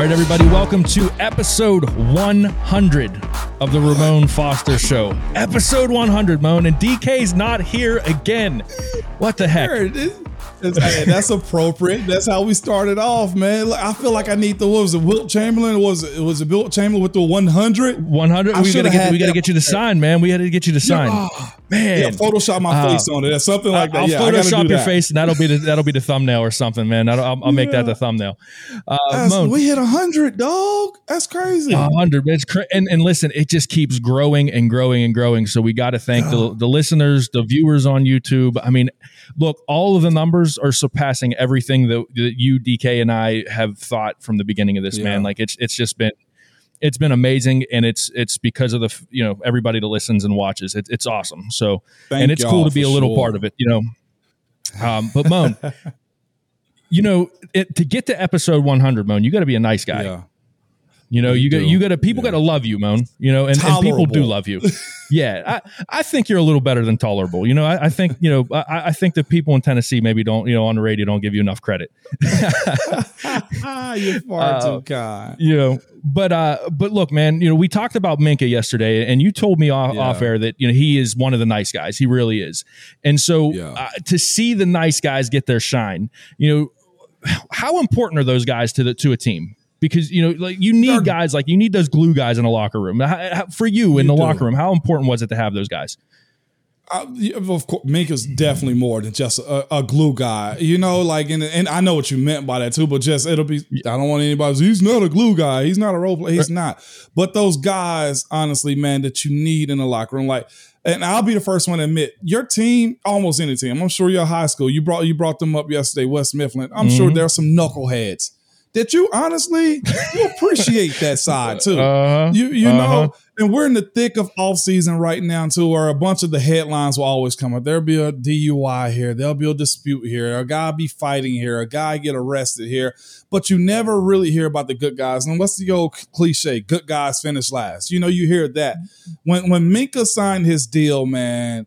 All right, everybody, welcome to episode 100 of the Ramon Foster Show. Episode 100, Mon, and DK's not here again. What the heck? Hey, that's appropriate. That's how we started off, man. I feel like I need the what was it, Wilt Chamberlain? Was it was it Wilt Chamberlain with the one hundred? One hundred. We gotta get we gotta get you to sign, man. We had to get you to sign. Yeah, man, yeah, Photoshop my uh, face on it. or something like that. I'll yeah, Photoshop your that. face, and that'll be the that'll be the thumbnail or something, man. I'll, I'll, I'll make that the thumbnail. Uh, we hit hundred, dog. That's crazy. hundred. It's cra- and and listen, it just keeps growing and growing and growing. So we got to thank the the listeners, the viewers on YouTube. I mean, look, all of the numbers are surpassing everything that, that you, DK, and I have thought from the beginning of this, man. Like it's it's just been it's been amazing and it's it's because of the you know everybody that listens and watches it, it's awesome so Thank and it's cool to be a little sure. part of it you know um, but Mon you know it, to get to episode 100 Mon you got to be a nice guy yeah. You know, you, got you got to people yeah. got to love you, Mon. You know, and, and, people do love you. yeah, I, I think you're a little better than tolerable. You know, I, I think you know I, I, think the people in Tennessee maybe don't you know on the radio don't give you enough credit. you're far uh, too kind. You know, but uh, but look, man, you know, we talked about Minkah yesterday, and you told me off, yeah. off air that you know he is one of the nice guys. He really is, and so yeah. uh, to see the nice guys get their shine, you know, how important are those guys to the to a team? Because you know like you need guys like you need those glue guys in a locker room for you in you the do. locker room how important was it to have those guys uh, of course, Minkah's definitely more than just a, a, glue guy, you know. Like, and, and I know what you meant by that too, but just it'll be. I don't want anybody. He's not a glue guy. He's not a role player. He's not. But those guys, honestly, man, that you need in the locker room, like, and I'll be the first one to admit, your team, almost any team. I'm sure your high school. You brought you brought them up yesterday, West Mifflin. I'm mm-hmm. sure there are some knuckleheads that you honestly you appreciate that side too. Uh-huh, you you uh-huh. know, and we're in the thick of off season right now too, where a bunch of the headlines will always come up. There'll be a DUI here, there'll be a dispute here, a guy be fighting here, a guy get arrested here, but you never really hear about the good guys. And what's the old cliche? Good guys finish last. You know, you hear that when when Minkah signed his deal, man.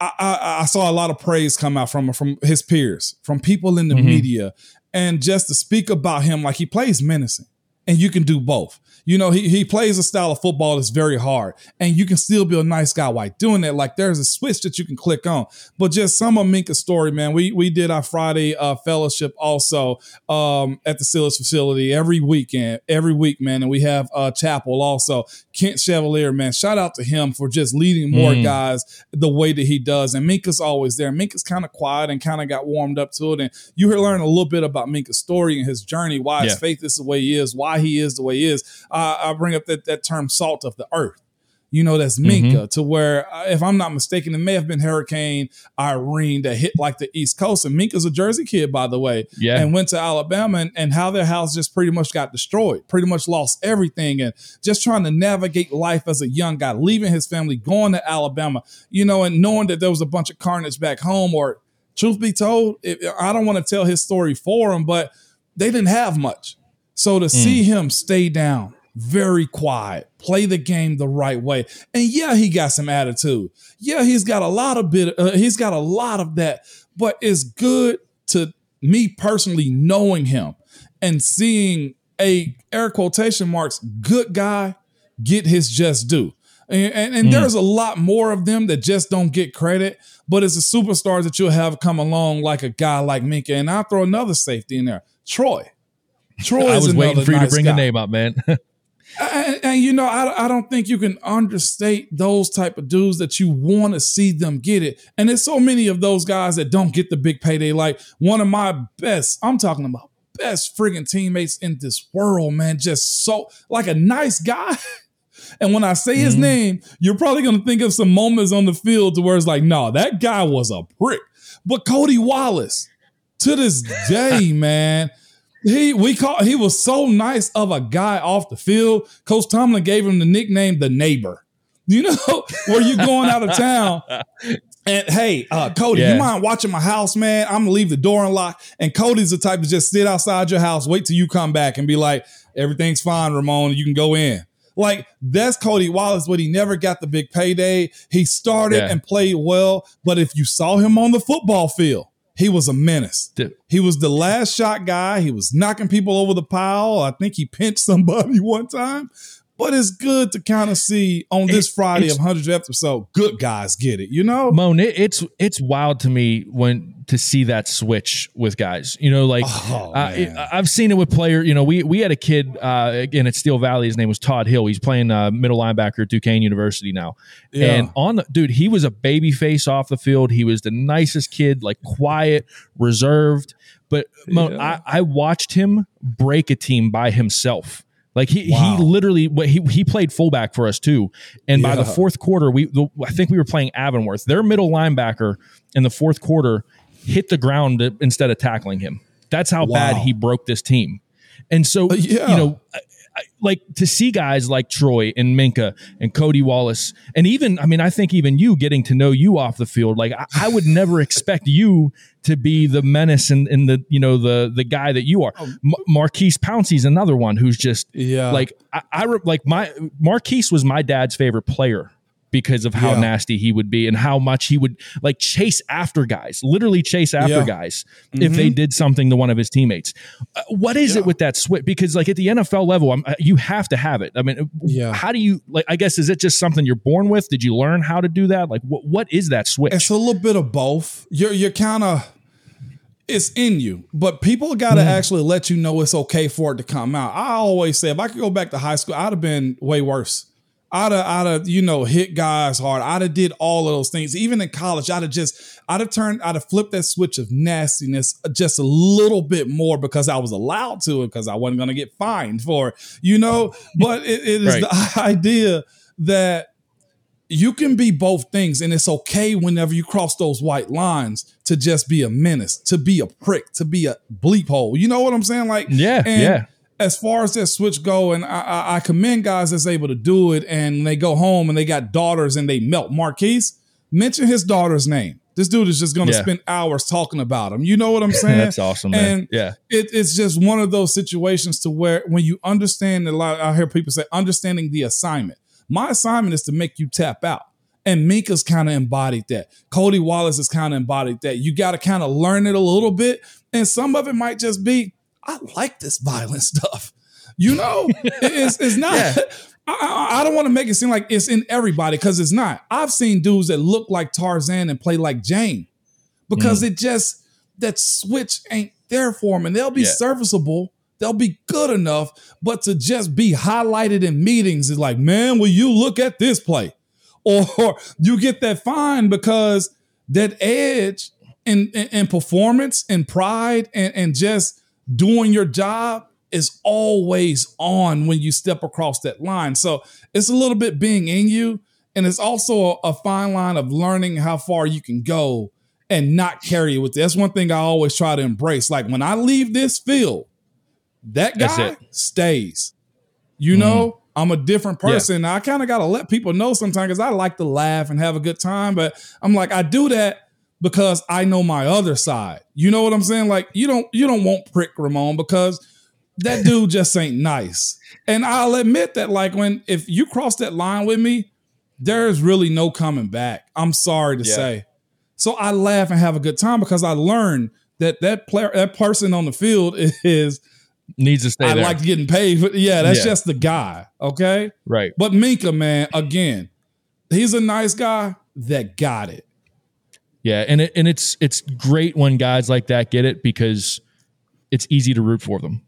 I, I, I, saw a lot of praise come out from from his peers, from people in the mm-hmm. media, and just to speak about him like he plays menacing and you can do both. You know, he, he plays a style of football that's very hard, and you can still be a nice guy while doing that. Like there's a switch that you can click on. But just some of Minkah's story, man. We we did our Friday uh, fellowship also um, at the Silas facility every weekend, every week, man. And we have uh, chapel also. Kent Chevalier, man, shout out to him for just leading more mm. guys the way that he does. And Minkah's always there. Minkah's kind of quiet and kind of got warmed up to it. And you learn a little bit about Minkah's story and his journey, why yeah. his faith is the way he is, why he is the way he is. I bring up that, that term salt of the earth. You know, that's Minkah mm-hmm. to where, uh, if I'm not mistaken, it may have been Hurricane Irene that hit like the East Coast. And Minkah's a Jersey kid, by the way, yeah. and went to Alabama and, and how their house just pretty much got destroyed, pretty much lost everything. And just trying to navigate life as a young guy, leaving his family, going to Alabama, you know, and knowing that there was a bunch of carnage back home. Or, truth be told, it, I don't want to tell his story for him, but they didn't have much. So to mm. see him stay down, very quiet, play the game the right way, and yeah, he got some attitude. Yeah, he's got a lot of bit. Uh, he's got a lot of that. But it's good to me personally knowing him and seeing a air quotation marks good guy get his just due. And, and, and mm. there's a lot more of them that just don't get credit, but it's the superstars that you'll have come along like a guy like Minkah. And I'll throw another safety in there, Troy. Troy I was waiting for you nice to bring guy. the name up, man. and, and, you know, I, I don't think you can understate those type of dudes that you want to see them get it. And there's so many of those guys that don't get the big payday. Like one of my best, I'm talking about best friggin' teammates in this world, man. Just so like a nice guy. and when I say his mm-hmm. name, you're probably gonna think of some moments on the field to where it's like, no, that guy was a prick. But Cody Wallace, to this day, man he we call he was so nice of a guy off the field. Coach Tomlin gave him the nickname the neighbor. You know, where you going out of town and hey, uh, Cody, yeah. you mind watching my house, man? I'm gonna leave the door unlocked. And Cody's the type to just sit outside your house, wait till you come back, and be like, "Everything's fine, Ramon. You can go in." Like that's Cody Wallace, but he never got the big payday. He started yeah. and played well, but if you saw him on the football field, he was a menace. Dude. He was the last shot guy. He was knocking people over the pile. I think he pinched somebody one time. But it's good to kind of see on this It- Friday of 100th episode, good guys get it, you know? Mon, it, it's it's wild to me when to see that switch with guys. You know, like Oh, uh, I've seen it with player. You know, we we had a kid uh, again at Steel Valley. His name was Todd Hill. He's playing uh, middle linebacker at Duquesne University now. Yeah. And on the dude, he was a baby face off the field. He was the nicest kid, like quiet, reserved. But Mon, Yeah. I, I watched him break a team by himself. Like he, Wow. he literally he he played fullback for us too, and by the fourth quarter we the, I think we were playing Avonworth. Their middle linebacker in the fourth quarter hit the ground instead of tackling him. That's how bad he broke this team. And so Uh, yeah. you know, like to see guys like Troy and Minkah and Cody Wallace, and even I mean, I think even you getting to know you off the field, like I, I would never expect you to be the menace and, and the you know the the guy that you are. Oh. M- Maurkice Pouncey's another one who's just Yeah. like I, I re- like my Maurkice was my dad's favorite player because of how Yeah. nasty he would be and how much he would like chase after guys, literally chase after Yeah. guys if they did something to one of his teammates. Uh, what is it with that switch? Because like at the NFL level, I'm, uh, you have to have it. I mean, Yeah. how do you like? I guess is it just something you're born with? Did you learn how to do that? Like, what what is that switch? It's a little bit of both. You're you're kind of it's in you, but people got to actually let you know it's okay for it to come out. I always say if I could go back to high school, I'd have been way worse. I'd have, I'd have, you know, hit guys hard. I'd have did all of those things. Even in college, I'd have just, I'd have turned, I'd have flipped that switch of nastiness just a little bit more because I was allowed to it because I wasn't going to get fined for, it, you know. But it, it is Right. the idea that you can be both things and it's okay whenever you cross those white lines to just be a menace to be a prick to be a bleep hole you know what i'm saying like Yeah, yeah. As far as that switch go and I, I, I commend guys that's able to do it and they go home and they got daughters and they melt Maurkice mention his daughter's name this dude is just going to Yeah. spend hours talking about him you know what i'm saying That's awesome, man. And yeah, it, it's just one of those situations to where when you understand a lot, I hear people say understanding the assignment. My assignment is to make you tap out. And Minkah's kind of embodied that. Cody Wallace has kind of embodied that. You got to kind of learn it a little bit. And some of it might just be, I like this violent stuff. You know, it's, it's not. Yeah. I, I, don't want to make it seem like it's in everybody because it's not. I've seen dudes that look like Tarzan and play like Jane because mm. it just that switch ain't there for them, and they'll be Yeah. serviceable. They'll be good enough, but to just be highlighted in meetings is like, man, will you look at this play? Or you get that fine because that edge and, and, and performance and pride and, and just doing your job is always on when you step across that line. So it's a little bit being in you. And it's also a, a fine line of learning how far you can go and not carry it with you. That's one thing I always try to embrace. Like when I leave this field, that guy stays. You mm-hmm. know, I'm a different person. Now, I kind of got to let people know sometimes because I like to laugh and have a good time. But I'm like, I do that because I know my other side. You know what I'm saying? Like, you don't you don't want prick Ramon because that dude just ain't nice. And I'll admit that, like, when if you cross that line with me, there's really no coming back. I'm sorry to Yeah. say. So I laugh and have a good time because I learned that that player, that person on the field is needs to stay I there. like getting paid. But yeah, that's Yeah. just the guy. Okay. right. But Minkah, man, again, he's a nice guy that got it. Yeah, and it, and it's it's great when guys like that get it because it's easy to root for them.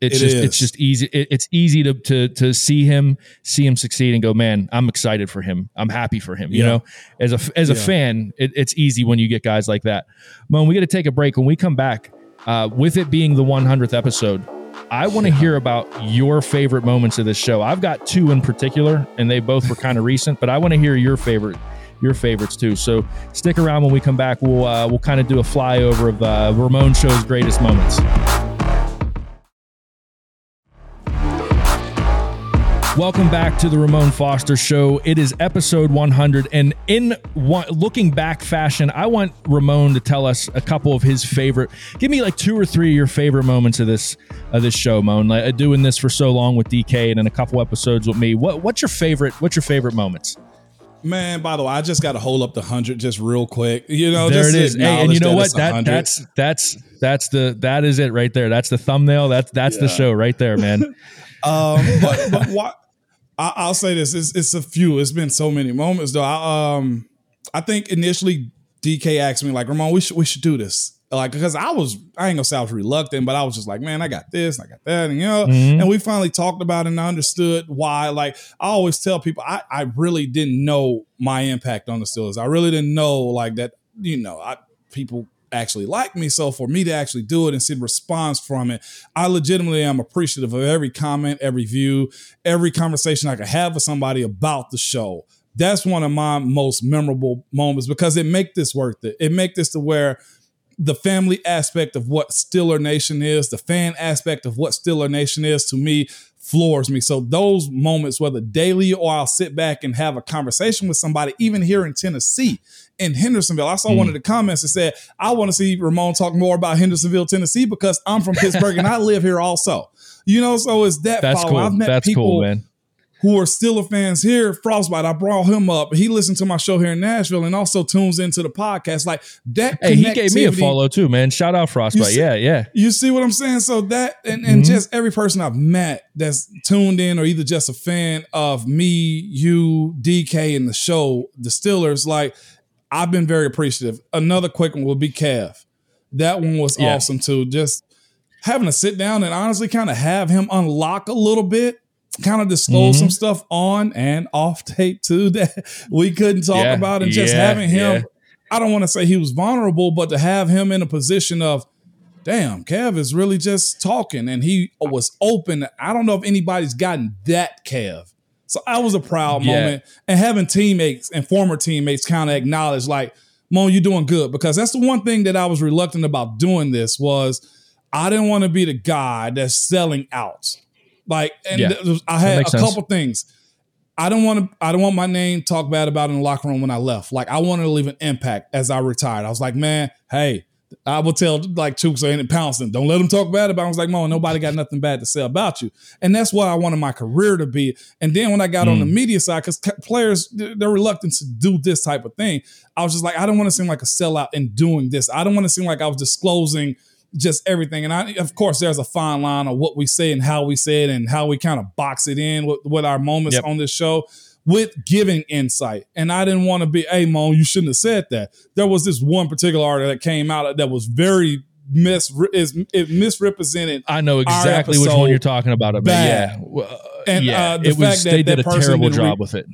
It's It just is. it's just easy. It, it's easy to to to see him see him succeed and go, man, I'm excited for him. I'm happy for him. You Yeah. know, as a as a Yeah. fan, it, it's easy when you get guys like that. Mon, we got to take a break. When we come back, uh, with it being the 100th episode, I want to hear about your favorite moments of this show. I've got two in particular, and they both were kind of recent, but I want to hear your favorite, your favorites too. So stick around when we come back. We'll uh, we'll kind of do a flyover of uh, Ramon Show's greatest moments. Welcome back to the Ramon Foster Show. It is episode 100, and in one, looking back fashion, I want Ramon to tell us a couple of his favorite. Give me like two or three of your favorite moments of this of this show, Mon. Like uh, doing this for so long with DK and then a couple episodes with me. What what's your favorite? What's your favorite moments? Man, by the way, I just got to hold up the hundred just real quick. You know, there just it is. Hey, and you know that what? That that's that's that's the that is it right there. That's the thumbnail. That's that's the show right there, man. Um, but, but what I, I'll say this: it's, it's a few. It's been so many moments, though. I, um, I think initially DK asked me like, "Ramon, we should we should do this." Like, because I was, I ain't gonna say I was reluctant, but I was just like, man, I got this, I got that, and you know, Mhm. and we finally talked about it and I understood why. Like, I always tell people, I, I really didn't know my impact on the Steelers. I really didn't know like that, you know, I people actually like me. So for me to actually do it and see the response from it, I legitimately am appreciative of every comment, every view, every conversation I could have with somebody about the show. That's one of my most memorable moments because it make this worth it. It make this to where the family aspect of what Steeler Nation is, the fan aspect of what Steeler Nation is to me floors me. So those moments, whether daily or I'll sit back and have a conversation with somebody, even here in Tennessee, in Hendersonville. I saw one mm. of the comments that said, I want to see Ramon talk more about Hendersonville, Tennessee, because I'm from Pittsburgh and I live here also. You know, so it's that That's cool. I've met That's people cool, man. Who are Steeler fans here. Frostbite, I brought him up. He listened to my show here in Nashville and also tunes into the podcast. Like that. Hey, he gave me a follow too, man. Shout out Frostbite. see- yeah, yeah. you see what I'm saying? So that and, and Mhm. just every person I've met that's tuned in or either just a fan of me, you, DK, and the show, the Steelers, like I've been very appreciative. Another quick one will be Kev. That one was Yeah. awesome too. Just having to sit down and honestly kind of have him unlock a little bit, kind of disclose Mhm. some stuff on and off tape too that we couldn't talk Yeah, about, and just yeah, having him. yeah. I don't want to say he was vulnerable, but to have him in a position of damn, Kev is really just talking and he was open. I don't know if anybody's gotten that Kev. So I was a proud moment and having teammates and former teammates kind of acknowledge like, Mo, you're doing good because that's the one thing that I was reluctant about doing this was I didn't want to be the guy that's selling out. Like, and Yeah. th- I had a sense. couple things. I don't want to. I don't want my name talked bad about in the locker room when I left. Like I wanted to leave an impact as I retired. I was like, man, hey, I will tell like Chooks and Pouncey, don't let them talk bad about. Him. I was like, Mo, nobody got nothing bad to say about you, and that's what I wanted my career to be. And then when I got on the mm. media side, because players they're reluctant to do this type of thing, I was just like, I don't want to seem like a sellout in doing this. I don't want to seem like I was disclosing just everything. And I, of course, there's a fine line on what we say and how we say it and how we kind of box it in with, with our moments Yep. on this show with giving insight. And I didn't want to be, hey, Mo, you shouldn't have said that. There was this one particular article that came out that was very mis is it misrepresented. I know exactly which one you're talking about. But bad. yeah, And, yeah, uh, the it was. that they did a terrible didn't re- job with it.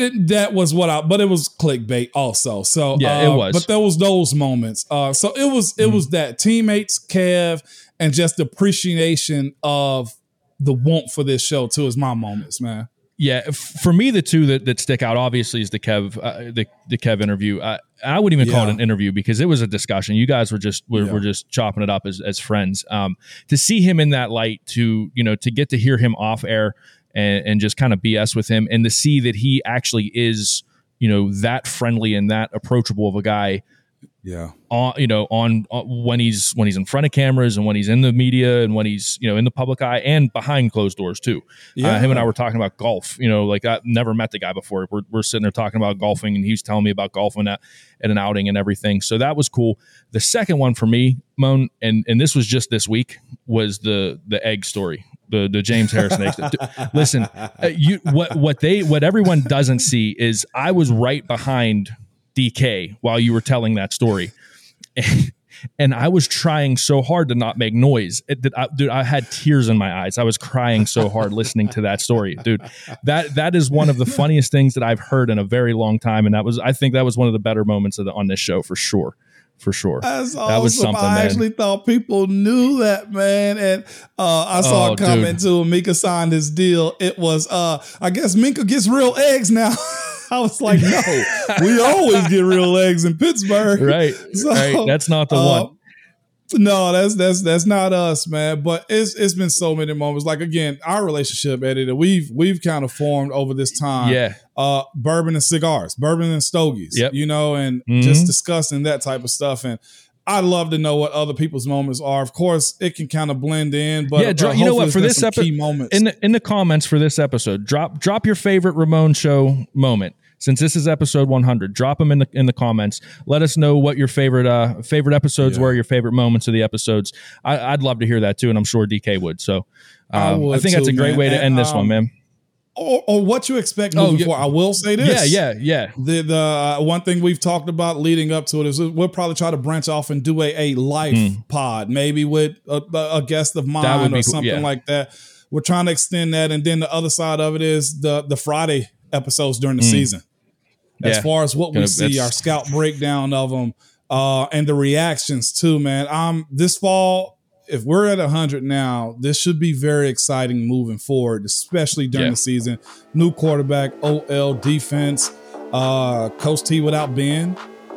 It, that was what I, but it was clickbait also. So Yeah, it uh, was. But there was those moments. Uh, so it was it Mhm. was that teammates, Kev, and just appreciation of the want for this show too. Is my moments, man. Yeah, for me, the two that, that stick out obviously is the Kev uh, the the Kev interview. I, I wouldn't even call it an interview because it was a discussion. You guys were just were, Yeah. were just chopping it up as as friends. Um, to see him in that light, to you know, to get to hear him off air and, and just kind of BS with him, and to see that he actually is you know that friendly and that approachable of a guy Yeah, on you know on, on when he's when he's in front of cameras and when he's in the media and when he's you know in the public eye and behind closed doors too. yeah. Uh, him and I were talking about golf. You know, like I never met the guy before. We're, we're sitting there talking about golfing, and he was telling me about golfing at, at an outing and everything. So that was cool. The second one for me, Mon, and and this was just this week, was the the egg story, the the James Harrison egg. story. Listen, uh, you what what they what everyone doesn't see is I was right behind DK while you were telling that story. and I was trying so hard to not make noise. It, I, dude, I had tears in my eyes. I was crying so hard listening to that story, dude. That that is one of the funniest things that I've heard in a very long time, and that was I think that was one of the better moments of the, on this show for sure, for sure. That's awesome. That was something, I man. actually thought people knew that, man. And uh, I saw Oh, a comment dude. too. Mika signed his deal. It was, uh, I guess Minkah gets real eggs now. I was like, no, we always get real eggs in Pittsburgh. Right, So, right. That's not the uh, one. No, that's that's that's not us, man. But it's it's been so many moments. Like again, our relationship, Eddie, that we've we've kind of formed over this time. Yeah, Uh, bourbon and cigars, bourbon and stogies. Yep. You know, and Mhm. just discussing that type of stuff. And I'd love to know what other people's moments are. Of course, it can kind of blend in, but Yeah, dro- uh, you know what, for this episode, epi- in the in the comments for this episode, drop drop your favorite Ramon show moment. Since this is episode 100, drop them in the in the comments. Let us know what your favorite uh favorite episodes Yeah. were, your favorite moments of the episodes. I, I'd love to hear that too, and I'm sure DK would. So I um, I, would think that's a great man. way to And, end this um, one, man. Or, or what you expect Oh, yeah. forward. I will say this. Yeah, yeah, yeah. The the uh, one thing we've talked about leading up to it is we'll probably try to branch off and do a, a life pod, maybe with a, a guest of mine or cool, something yeah. like that. We're trying to extend that, and then the other side of it is the the Friday episodes during the season. As. Yeah. far as what we Gonna- see, our scout breakdown of them, uh, and the reactions too, man. Um, this fall, if we're at hundred now, this should be very exciting moving forward, especially during Yeah. the season. New quarterback, OL defense, uh, Coach T without Ben,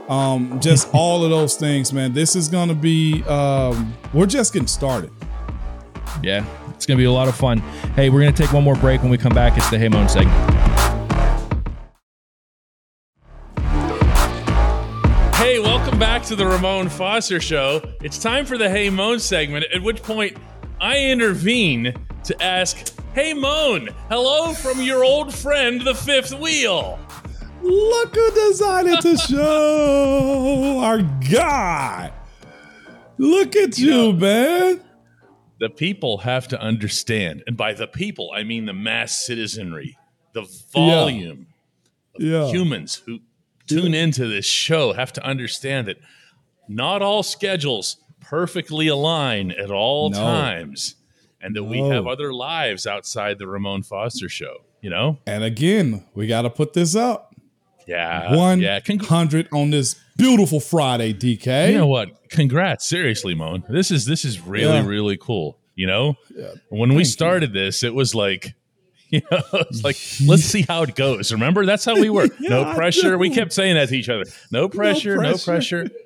um, just all of those things, man. This is going to be. Um, we're just getting started. Yeah, it's gonna be a lot of fun. Hey, we're gonna take one more break. When we come back, it's the Hey Mon segment. Back to the Ramon Foster Show. It's time for the Hey Mon segment, at which point I intervene to ask, Hey Mon, hello from your old friend, the fifth wheel. Look who decided to show our guy. Look at you, man. The people have to understand, and by the people, I mean the mass citizenry, the volume Yeah. humans who tune into this show have to understand that not all schedules perfectly align at all No. times and that we have other lives outside the Ramon Foster show, you know? And again, we got to put this up. Yeah. One Yeah. Con- hundred on this beautiful Friday, DK. you know what? Congrats. Seriously, Mon. This is this is really, Yeah. really cool. You know? Yeah. When we started this, it was like you know, it's like let's see how it goes. Remember, that's how we were. Yeah, no pressure. We kept saying that to each other. No pressure. No pressure. pressure.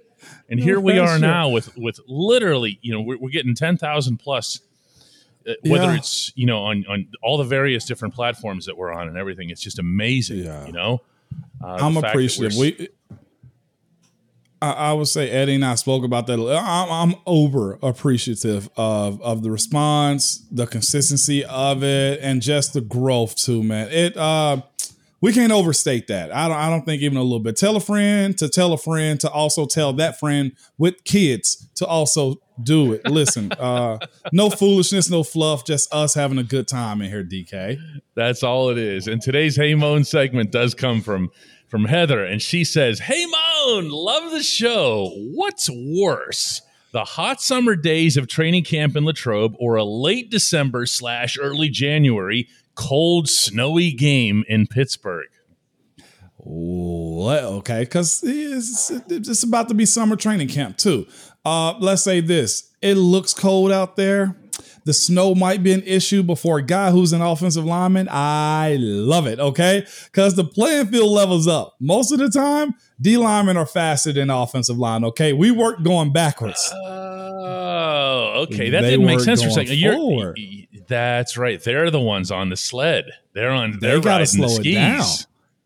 And here we are now with with literally, you know, we're, we're getting ten thousand plus. Uh, whether Yeah. it's you know on on all the various different platforms that we're on and everything, it's just amazing. Yeah. You know, uh, I'm the fact that appreciative. We, I, I would say Eddie and I spoke about that. I'm, I'm over appreciative of of the response, the consistency of it, and just the growth too, man. It uh, we can't overstate that. I don't. I don't think even a little bit. Tell a friend to tell a friend to also tell that friend with kids to also do it. Listen, uh, no foolishness, no fluff, just us having a good time in here, DK. That's all it is. And today's Hey Mon segment does come from from Heather, and she says, "Hey Mon, love the show. What's worse, the hot summer days of training camp in Latrobe, or a late December slash early January cold, snowy game in Pittsburgh?" Well, okay, because it's, it's about to be summer training camp too. Uh, let's say this: it looks cold out there. The snow might be an issue, but for a guy who's an offensive lineman, I love it. Okay, because the playing field levels up. Most of the time, D linemen are faster than offensive line. Okay, we work going backwards. Oh, okay. That They didn't make sense for a second. You're, forward. y- y- that's right. They're the ones on the sled. They're on. They're gotta riding the slow it down.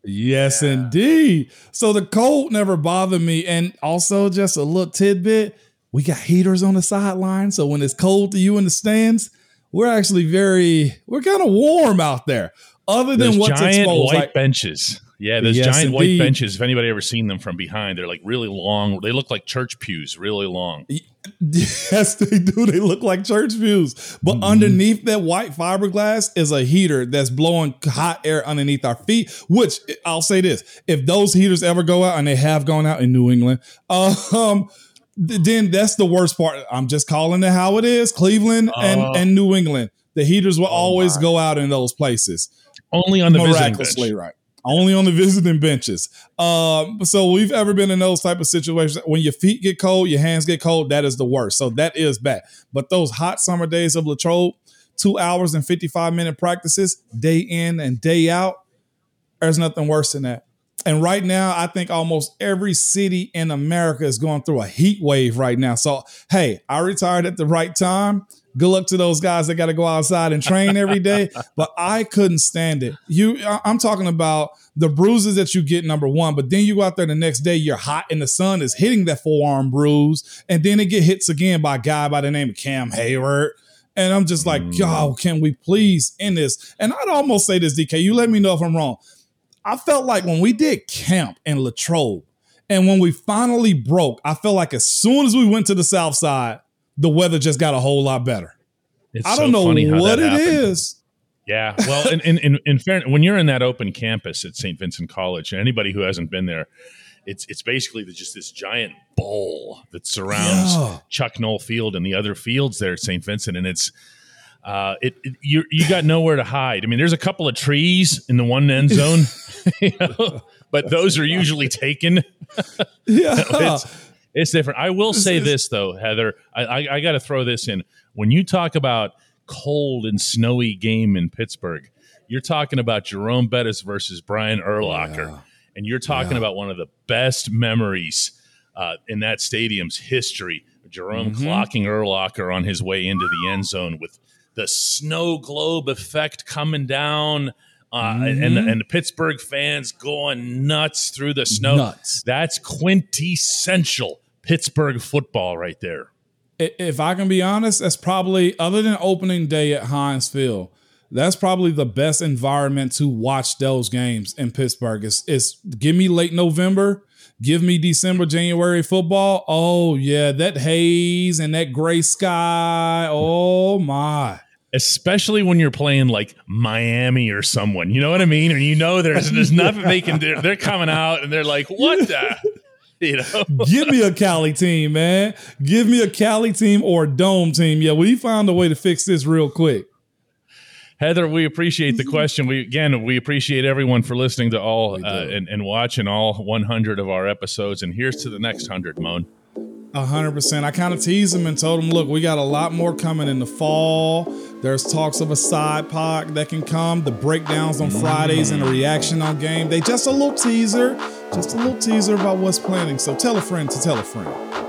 Yes, indeed. So the cold never bothered me. And also, just a little tidbit we got heaters on the sideline. So when it's cold to you in the stands, we're actually very, we're kind of warm out there. Other than Those what's giant exposed. white like- benches. Yeah, those Yes, giant white benches. If anybody ever seen them from behind, they're like really long. They look like church pews, really long. Yes, they do. They look like church pews. But Mm-hmm. underneath that white fiberglass is a heater that's blowing hot air underneath our feet. Which I'll say this: if those heaters ever go out, and they have gone out in New England, um, then that's the worst part. I'm just calling it how it is: Cleveland and Oh. and New England. The heaters will always my. go out in those places Only on the visiting miraculously right. Only on the visiting benches. Um, so we've ever been in those type of situations when your feet get cold, your hands get cold. That is the worst. So that is bad. But those hot summer days of Latrobe, two hours and fifty five minute practices, day in and day out. There's nothing worse than that. And right now, I think almost every city in America is going through a heat wave right now. So, hey, I retired at the right time. Good luck to those guys that got to go outside and train every day. but I couldn't stand it. You, I'm talking about the bruises that you get, number one. But then you go out there the next day, you're hot, and the sun is hitting that forearm bruise, and then it get hits again by a guy by the name of Cam Heyward. And I'm just like, Mm. yo, can we please end this? And I'd almost say this, DK. You let me know if I'm wrong. I felt like when we did camp in Latrobe, and when we finally broke, I felt like as soon as we went to the south side, the weather just got a whole lot better. It's I so don't know funny how what it happened. is. Yeah. Well, in, in, in, in fairness, when you're in that open campus at St. Vincent College, and anybody who hasn't been there, it's it's basically just this giant bowl that surrounds Yeah. Chuck Noll Field and the other fields there at St. Vincent, and it's uh, it, it you you got nowhere to hide. I mean, there's a couple of trees in the one end zone, you know, but those are usually taken. Yeah. It's, it's different. I will say this though, Heather. I, I, I got to throw this in. When you talk about cold and snowy game in Pittsburgh, you're talking about Jerome Bettis versus Brian Urlacher, Yeah. and you're talking Yeah. about one of the best memories uh, in that stadium's history. Jerome Mhm. clocking Urlacher on his way into the end zone with the snow globe effect coming down. Uh, and, Mhm. and the Pittsburgh fans going nuts through the snow. Nuts. That's quintessential Pittsburgh football right there. If I can be honest, that's probably other than opening day at Heinz Field, that's probably the best environment to watch those games in Pittsburgh. It's, it's give me late November, give me December, January football. Oh yeah, that haze and that gray sky. Oh my. Especially when you're playing like Miami or someone, you know what I mean? And you know there's there's nothing they can do. They're coming out and they're like, "What the?" You know, Give me a Cali team, man. Give me a Cali team or a dome team. Yeah, we found a way to fix this real quick. Heather, we appreciate the question. We again, we appreciate everyone for listening to all uh, and, and watching all 100 of our episodes. And here's to the next hundred, Mon. A hundred percent. I kind of teased him and told him, look, we got a lot more coming in the fall. There's talks of a side pod that can come, the breakdowns on Fridays and a reaction on game. They just a little teaser, just a little teaser about what's planning. So tell a friend to tell a friend.